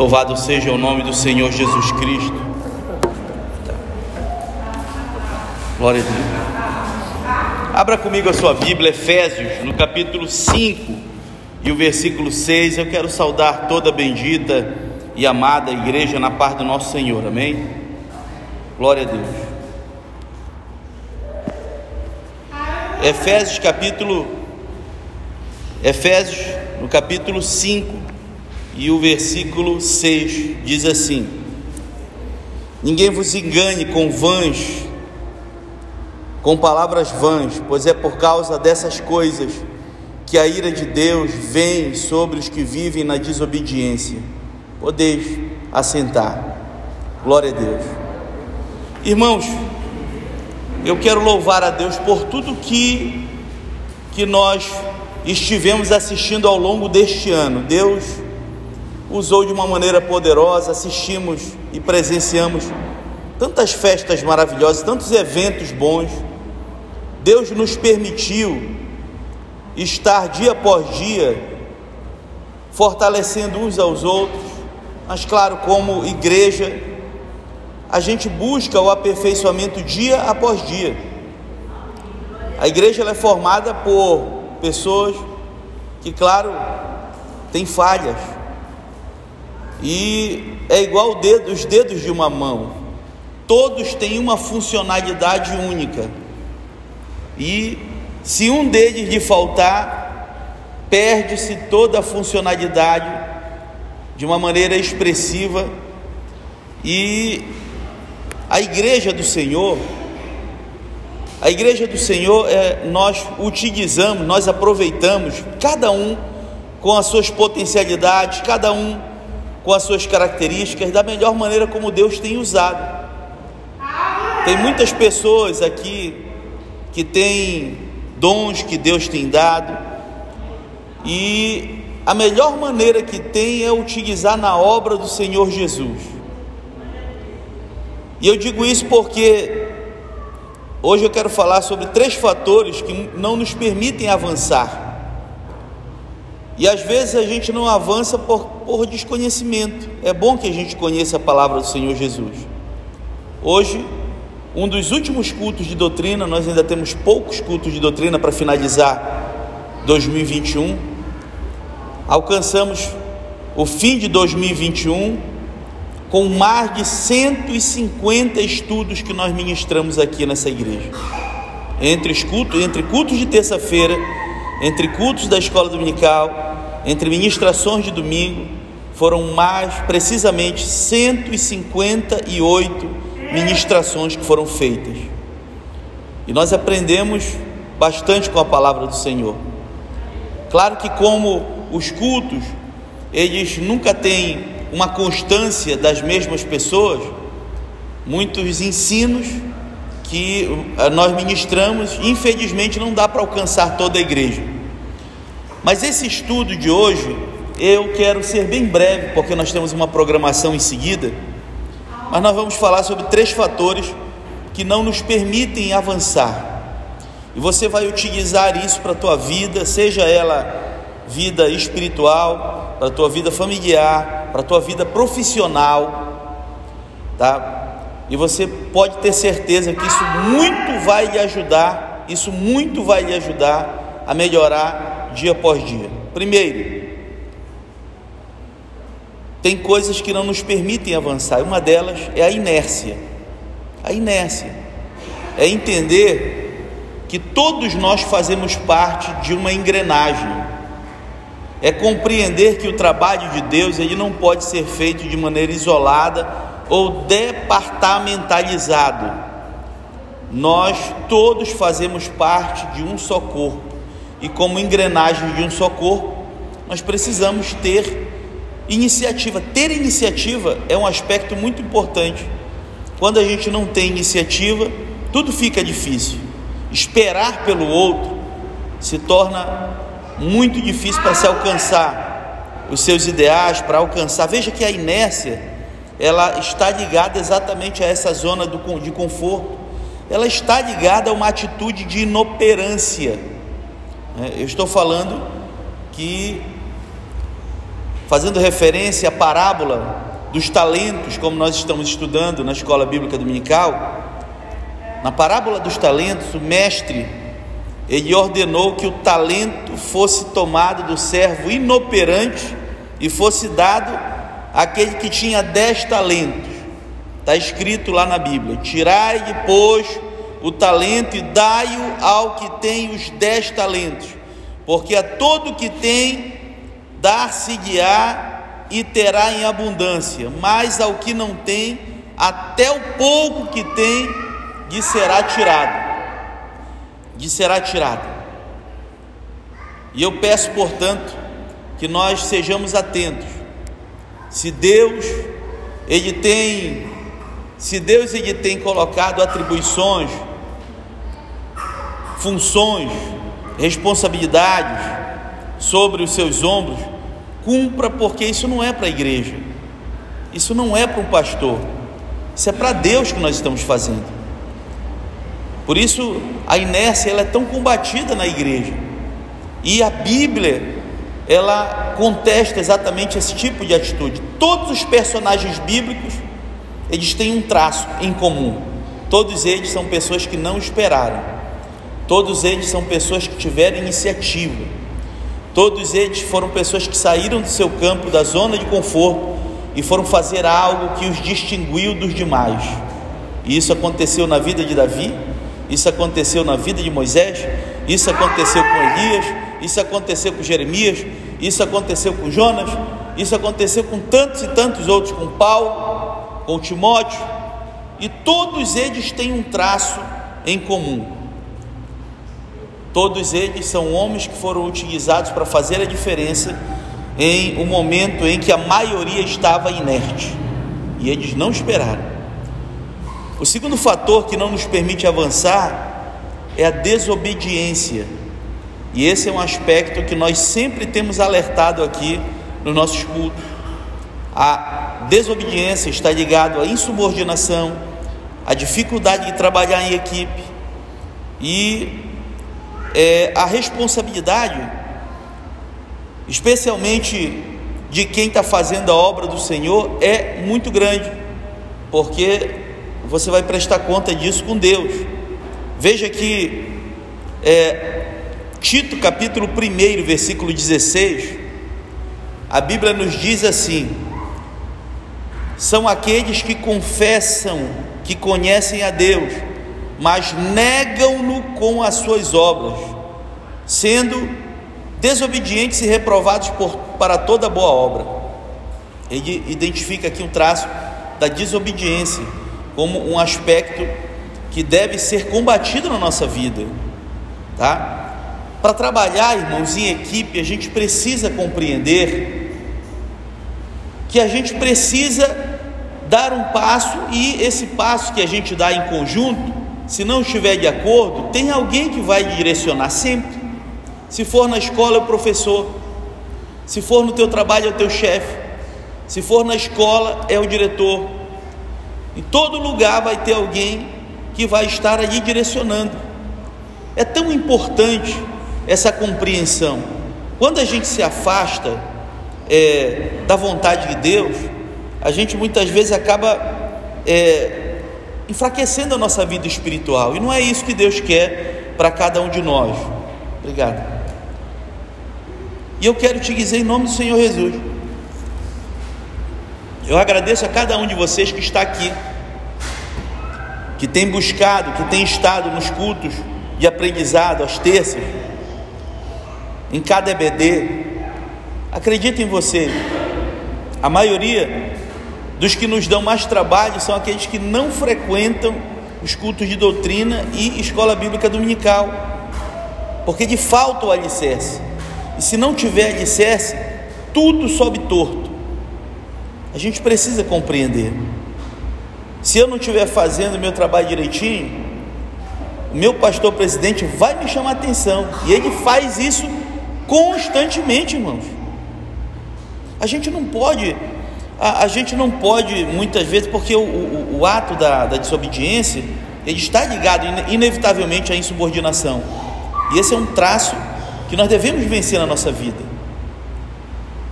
Louvado seja o nome do Senhor Jesus Cristo. Glória a Deus. Abra comigo a sua Bíblia, Efésios, no capítulo 5 e o versículo 6. Eu quero saudar toda a bendita e amada igreja na paz do nosso Senhor. Amém? Glória a Deus. Efésios capítulo Efésios no capítulo 5 e o versículo 6 diz assim: Ninguém vos engane com vãs com palavras vãs, pois é por causa dessas coisas que a ira de Deus vem sobre os que vivem na desobediência. Podeis assentar. Glória a Deus. Irmãos, eu quero louvar a Deus por tudo que que nós estivemos assistindo ao longo deste ano. Deus usou de uma maneira poderosa, assistimos e presenciamos tantas festas maravilhosas, tantos eventos bons. Deus nos permitiu estar dia após dia fortalecendo uns aos outros, mas claro, como igreja, a gente busca o aperfeiçoamento dia após dia. A igreja é formada por pessoas que, claro, têm falhas. E é igual dedo, os dedos de uma mão. Todos têm uma funcionalidade única. E se um deles lhe faltar, perde-se toda a funcionalidade de uma maneira expressiva e a igreja do Senhor, a igreja do Senhor, é, nós utilizamos, nós aproveitamos, cada um com as suas potencialidades, cada um com as suas características, da melhor maneira como Deus tem usado. Tem muitas pessoas aqui que têm dons que Deus tem dado, e a melhor maneira que tem é utilizar na obra do Senhor Jesus. E eu digo isso porque hoje eu quero falar sobre três fatores que não nos permitem avançar. E às vezes a gente não avança por, por desconhecimento. É bom que a gente conheça a palavra do Senhor Jesus. Hoje, um dos últimos cultos de doutrina, nós ainda temos poucos cultos de doutrina para finalizar 2021. Alcançamos o fim de 2021 com mais de 150 estudos que nós ministramos aqui nessa igreja. Entre, cultos, entre cultos de terça-feira, entre cultos da escola dominical, entre ministrações de domingo, foram mais precisamente 158 ministrações que foram feitas. E nós aprendemos bastante com a palavra do Senhor. Claro que como os cultos, eles nunca têm uma constância das mesmas pessoas, muitos ensinos que eh, nós ministramos, infelizmente não dá para alcançar toda a igreja. Mas esse estudo de hoje, eu quero ser bem breve, porque nós temos uma programação em seguida, mas nós vamos falar sobre três fatores que não nos permitem avançar. E você vai utilizar isso para a tua vida, seja ela vida espiritual, para a tua vida familiar, para a tua vida profissional, tá? E você pode ter certeza que isso muito vai lhe ajudar, isso muito vai lhe ajudar a melhorar dia após dia. Primeiro, tem coisas que não nos permitem avançar, uma delas é a inércia. A inércia é entender que todos nós fazemos parte de uma engrenagem é compreender que o trabalho de Deus ele não pode ser feito de maneira isolada ou departamentalizado. Nós todos fazemos parte de um só corpo e como engrenagem de um só corpo, nós precisamos ter iniciativa. Ter iniciativa é um aspecto muito importante. Quando a gente não tem iniciativa, tudo fica difícil. Esperar pelo outro se torna muito difícil para se alcançar os seus ideais, para alcançar. Veja que a inércia, ela está ligada exatamente a essa zona do, de conforto. Ela está ligada a uma atitude de inoperância. É, eu estou falando que fazendo referência à parábola dos talentos, como nós estamos estudando na escola bíblica dominical. Na parábola dos talentos, o mestre ele ordenou que o talento fosse tomado do servo inoperante e fosse dado àquele que tinha dez talentos. Está escrito lá na Bíblia: Tirai depois o talento e dai-o ao que tem os dez talentos, porque a todo que tem dar-se-á e terá em abundância, mas ao que não tem, até o pouco que tem, lhe será tirado. Lhe será tirado. E eu peço, portanto, que nós sejamos atentos. Se Deus ele tem se Deus ele tem colocado atribuições funções, responsabilidades sobre os seus ombros, cumpra, porque isso não é para a igreja, isso não é para um pastor, isso é para Deus que nós estamos fazendo. Por isso a inércia ela é tão combatida na igreja. E a Bíblia ela contesta exatamente esse tipo de atitude. Todos os personagens bíblicos eles têm um traço em comum. Todos eles são pessoas que não esperaram. Todos eles são pessoas que tiveram iniciativa. Todos eles foram pessoas que saíram do seu campo, da zona de conforto e foram fazer algo que os distinguiu dos demais. E isso aconteceu na vida de Davi, isso aconteceu na vida de Moisés, isso aconteceu com Elias, isso aconteceu com Jeremias, isso aconteceu com Jonas, isso aconteceu com tantos e tantos outros, com Paulo, com Timóteo, e todos eles têm um traço em comum. Todos eles são homens que foram utilizados para fazer a diferença em um momento em que a maioria estava inerte e eles não esperaram. O segundo fator que não nos permite avançar é a desobediência. E esse é um aspecto que nós sempre temos alertado aqui nos nossos cultos. A desobediência está ligado à insubordinação, à dificuldade de trabalhar em equipe e é, a responsabilidade, especialmente de quem está fazendo a obra do Senhor, é muito grande, porque você vai prestar conta disso com Deus. Veja que é, Tito capítulo 1, versículo 16, a Bíblia nos diz assim: são aqueles que confessam que conhecem a Deus mas negam-no com as suas obras, sendo desobedientes e reprovados por, para toda boa obra. Ele identifica aqui um traço da desobediência como um aspecto que deve ser combatido na nossa vida, tá? Para trabalhar, irmãos, em equipe, a gente precisa compreender que a gente precisa dar um passo e esse passo que a gente dá em conjunto se não estiver de acordo, tem alguém que vai direcionar sempre. Se for na escola, é o professor. Se for no teu trabalho, é o teu chefe. Se for na escola, é o diretor. Em todo lugar vai ter alguém que vai estar ali direcionando. É tão importante essa compreensão. Quando a gente se afasta é, da vontade de Deus, a gente muitas vezes acaba é, enfraquecendo a nossa vida espiritual. E não é isso que Deus quer para cada um de nós. Obrigado. E eu quero te dizer em nome do Senhor Jesus. Eu agradeço a cada um de vocês que está aqui, que tem buscado, que tem estado nos cultos de aprendizado às terças, em cada EBD. Acredito em você. A maioria dos que nos dão mais trabalho são aqueles que não frequentam os cultos de doutrina e escola bíblica dominical, porque de falta o alicerce. E se não tiver alicerce, tudo sobe torto. A gente precisa compreender. Se eu não estiver fazendo o meu trabalho direitinho, o meu pastor presidente vai me chamar atenção. E ele faz isso constantemente, irmãos. A gente não pode a, a gente não pode, muitas vezes, porque o, o, o ato da, da desobediência ele está ligado inevitavelmente à insubordinação. E esse é um traço que nós devemos vencer na nossa vida.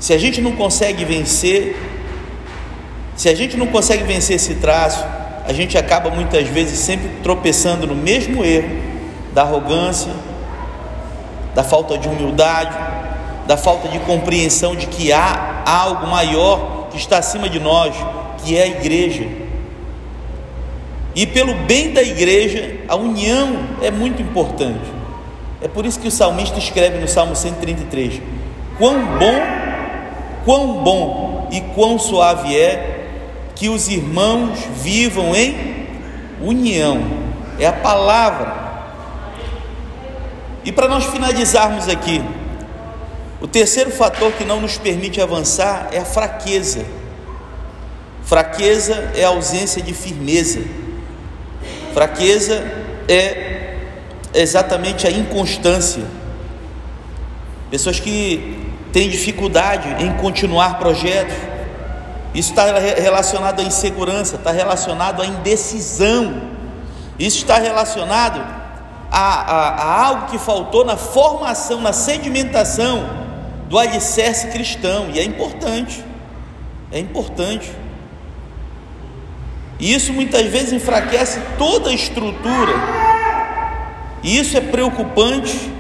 Se a gente não consegue vencer, se a gente não consegue vencer esse traço, a gente acaba muitas vezes sempre tropeçando no mesmo erro da arrogância, da falta de humildade, da falta de compreensão de que há algo maior que está acima de nós, que é a igreja. E pelo bem da igreja, a união é muito importante. É por isso que o salmista escreve no Salmo 133: Quão bom, quão bom e quão suave é que os irmãos vivam em união. É a palavra. E para nós finalizarmos aqui, o terceiro fator que não nos permite avançar é a fraqueza. Fraqueza é a ausência de firmeza. Fraqueza é exatamente a inconstância. Pessoas que têm dificuldade em continuar projetos, isso está relacionado à insegurança, está relacionado à indecisão, isso está relacionado a, a, a, algo que faltou na formação, na sedimentação do alicerce cristão, e é importante, é importante. E isso muitas vezes enfraquece toda a estrutura, e isso é preocupante,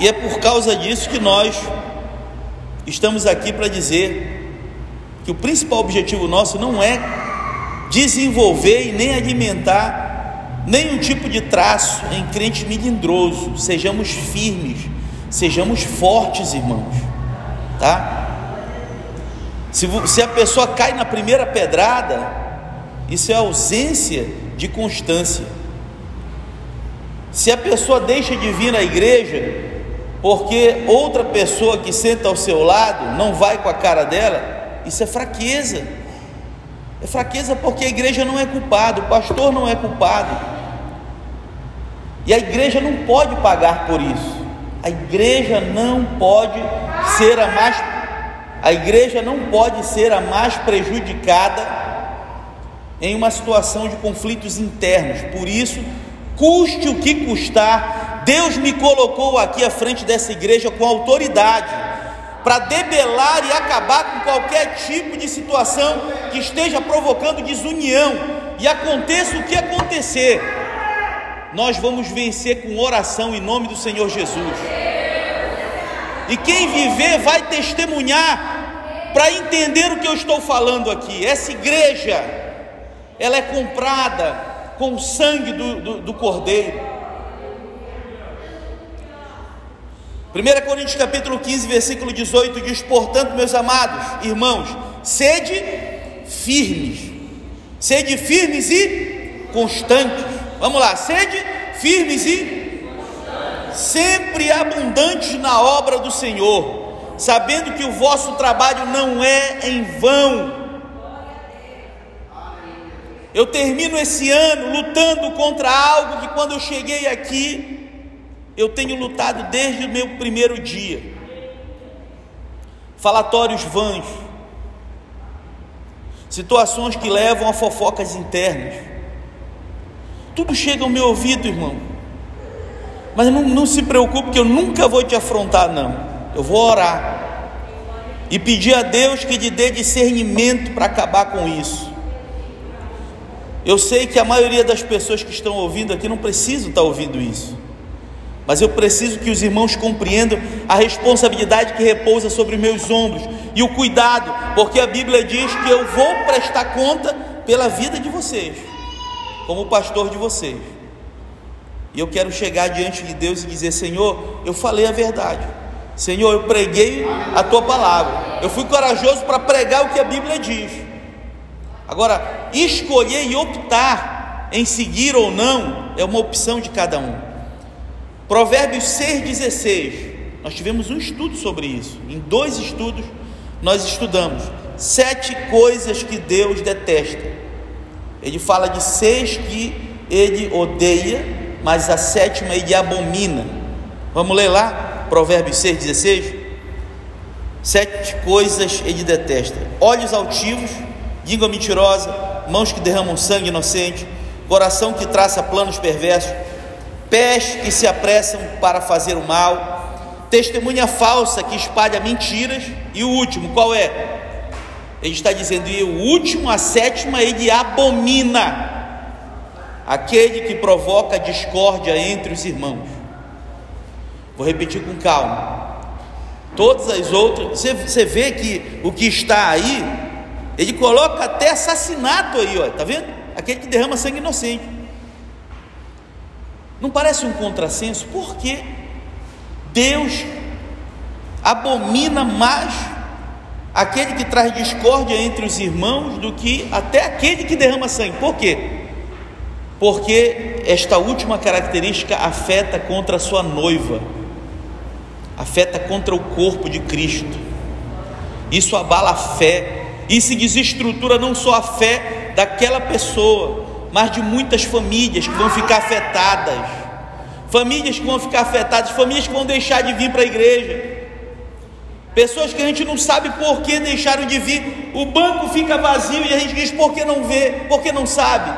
e é por causa disso que nós estamos aqui para dizer que o principal objetivo nosso não é desenvolver e nem alimentar nenhum tipo de traço em crente melindroso. Sejamos firmes, sejamos fortes, irmãos, tá? Se, se a pessoa cai na primeira pedrada, isso é ausência de constância. Se a pessoa deixa de vir à igreja porque outra pessoa que senta ao seu lado não vai com a cara dela, isso é fraqueza. É fraqueza porque a igreja não é culpada, o pastor não é culpado. E a igreja não pode pagar por isso. A igreja não pode ser a mais a igreja não pode ser a mais prejudicada em uma situação de conflitos internos. Por isso, custe o que custar, Deus me colocou aqui à frente dessa igreja com autoridade para debelar e acabar com qualquer tipo de situação que esteja provocando desunião. E aconteça o que acontecer, nós vamos vencer com oração em nome do Senhor Jesus. E quem viver vai testemunhar para entender o que eu estou falando aqui. Essa igreja, ela é comprada com o sangue do, do, do Cordeiro. 1 Coríntios capítulo 15, versículo 18 diz: Portanto, meus amados irmãos, sede firmes, sede firmes e constantes. Vamos lá, sede firmes e sempre abundantes na obra do Senhor, sabendo que o vosso trabalho não é em vão. Eu termino esse ano lutando contra algo que quando eu cheguei aqui eu tenho lutado desde o meu primeiro dia. Falatórios vãs, situações que levam a fofocas internas. Tudo chega ao meu ouvido, irmão. Mas não, não se preocupe, que eu nunca vou te afrontar, não. Eu vou orar e pedir a Deus que lhe dê discernimento para acabar com isso. Eu sei que a maioria das pessoas que estão ouvindo aqui não precisam estar ouvindo isso. Mas eu preciso que os irmãos compreendam a responsabilidade que repousa sobre meus ombros e o cuidado, porque a Bíblia diz que eu vou prestar conta pela vida de vocês, como pastor de vocês. E eu quero chegar diante de Deus e dizer: Senhor, eu falei a verdade. Senhor, eu preguei a tua palavra. Eu fui corajoso para pregar o que a Bíblia diz. Agora, escolher e optar em seguir ou não é uma opção de cada um. Provérbios 6,16. Nós tivemos um estudo sobre isso. Em dois estudos, nós estudamos sete coisas que Deus detesta. Ele fala de seis que ele odeia, mas a sétima ele abomina. Vamos ler lá? Provérbios 6,16. Sete coisas ele detesta: olhos altivos, língua mentirosa, mãos que derramam sangue inocente, coração que traça planos perversos pés que se apressam para fazer o mal, testemunha falsa que espalha mentiras, e o último, qual é? Ele está dizendo, e o último, a sétima, ele abomina aquele que provoca discórdia entre os irmãos. Vou repetir com calma. Todas as outras, você, você vê que o que está aí, ele coloca até assassinato aí, ó, tá vendo? Aquele que derrama sangue inocente. Não parece um contrassenso? Por quê? Deus abomina mais aquele que traz discórdia entre os irmãos do que até aquele que derrama sangue. Por quê? Porque esta última característica afeta contra a sua noiva, afeta contra o corpo de Cristo. Isso abala a fé, isso desestrutura não só a fé daquela pessoa, mas de muitas famílias que vão ficar afetadas famílias que vão ficar afetadas, famílias que vão deixar de vir para a igreja, pessoas que a gente não sabe por que deixaram de vir, o banco fica vazio e a gente diz por que não vê, por que não sabe,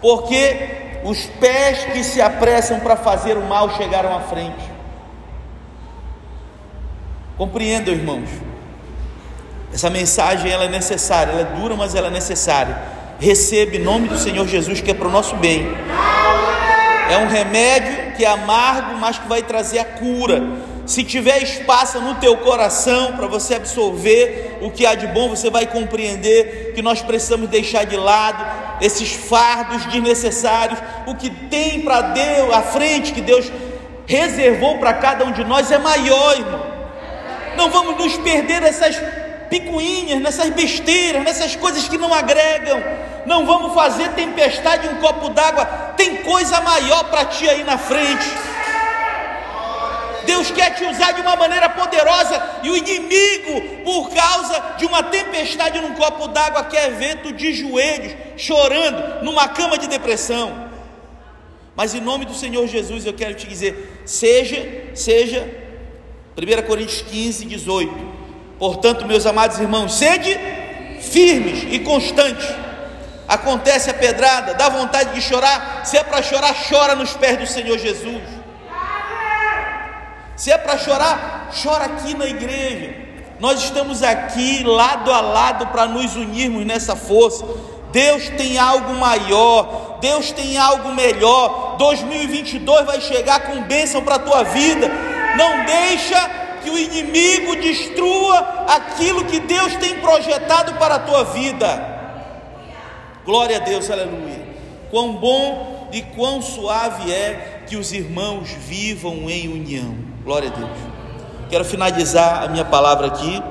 porque os pés que se apressam para fazer o mal chegaram à frente. Compreendam, irmãos. Essa mensagem ela é necessária, ela é dura, mas ela é necessária. Recebe em nome do Senhor Jesus, que é para o nosso bem. É um remédio que é amargo, mas que vai trazer a cura. Se tiver espaço no teu coração para você absorver o que há de bom, você vai compreender que nós precisamos deixar de lado esses fardos desnecessários. O que tem para Deus à frente que Deus reservou para cada um de nós é maior, irmão. Não vamos nos perder nessas picuinhas, nessas besteiras, nessas coisas que não agregam não vamos fazer tempestade em um copo d'água, tem coisa maior para ti aí na frente. Deus quer te usar de uma maneira poderosa e o inimigo, por causa de uma tempestade num copo d'água, quer ver tu de joelhos, chorando, numa cama de depressão. Mas em nome do Senhor Jesus eu quero te dizer: seja, seja, 1 Coríntios 15, 18. Portanto, meus amados irmãos, sede firmes e constantes acontece a pedrada, dá vontade de chorar, se é para chorar, chora nos pés do Senhor Jesus. Se é para chorar, chora aqui na igreja. Nós estamos aqui lado a lado para nos unirmos nessa força. Deus tem algo maior, Deus tem algo melhor. 2022 vai chegar com bênção para a tua vida. Não deixa que o inimigo destrua aquilo que Deus tem projetado para a tua vida. Glória a Deus, aleluia. Quão bom e quão suave é que os irmãos vivam em união. Glória a Deus. Quero finalizar a minha palavra aqui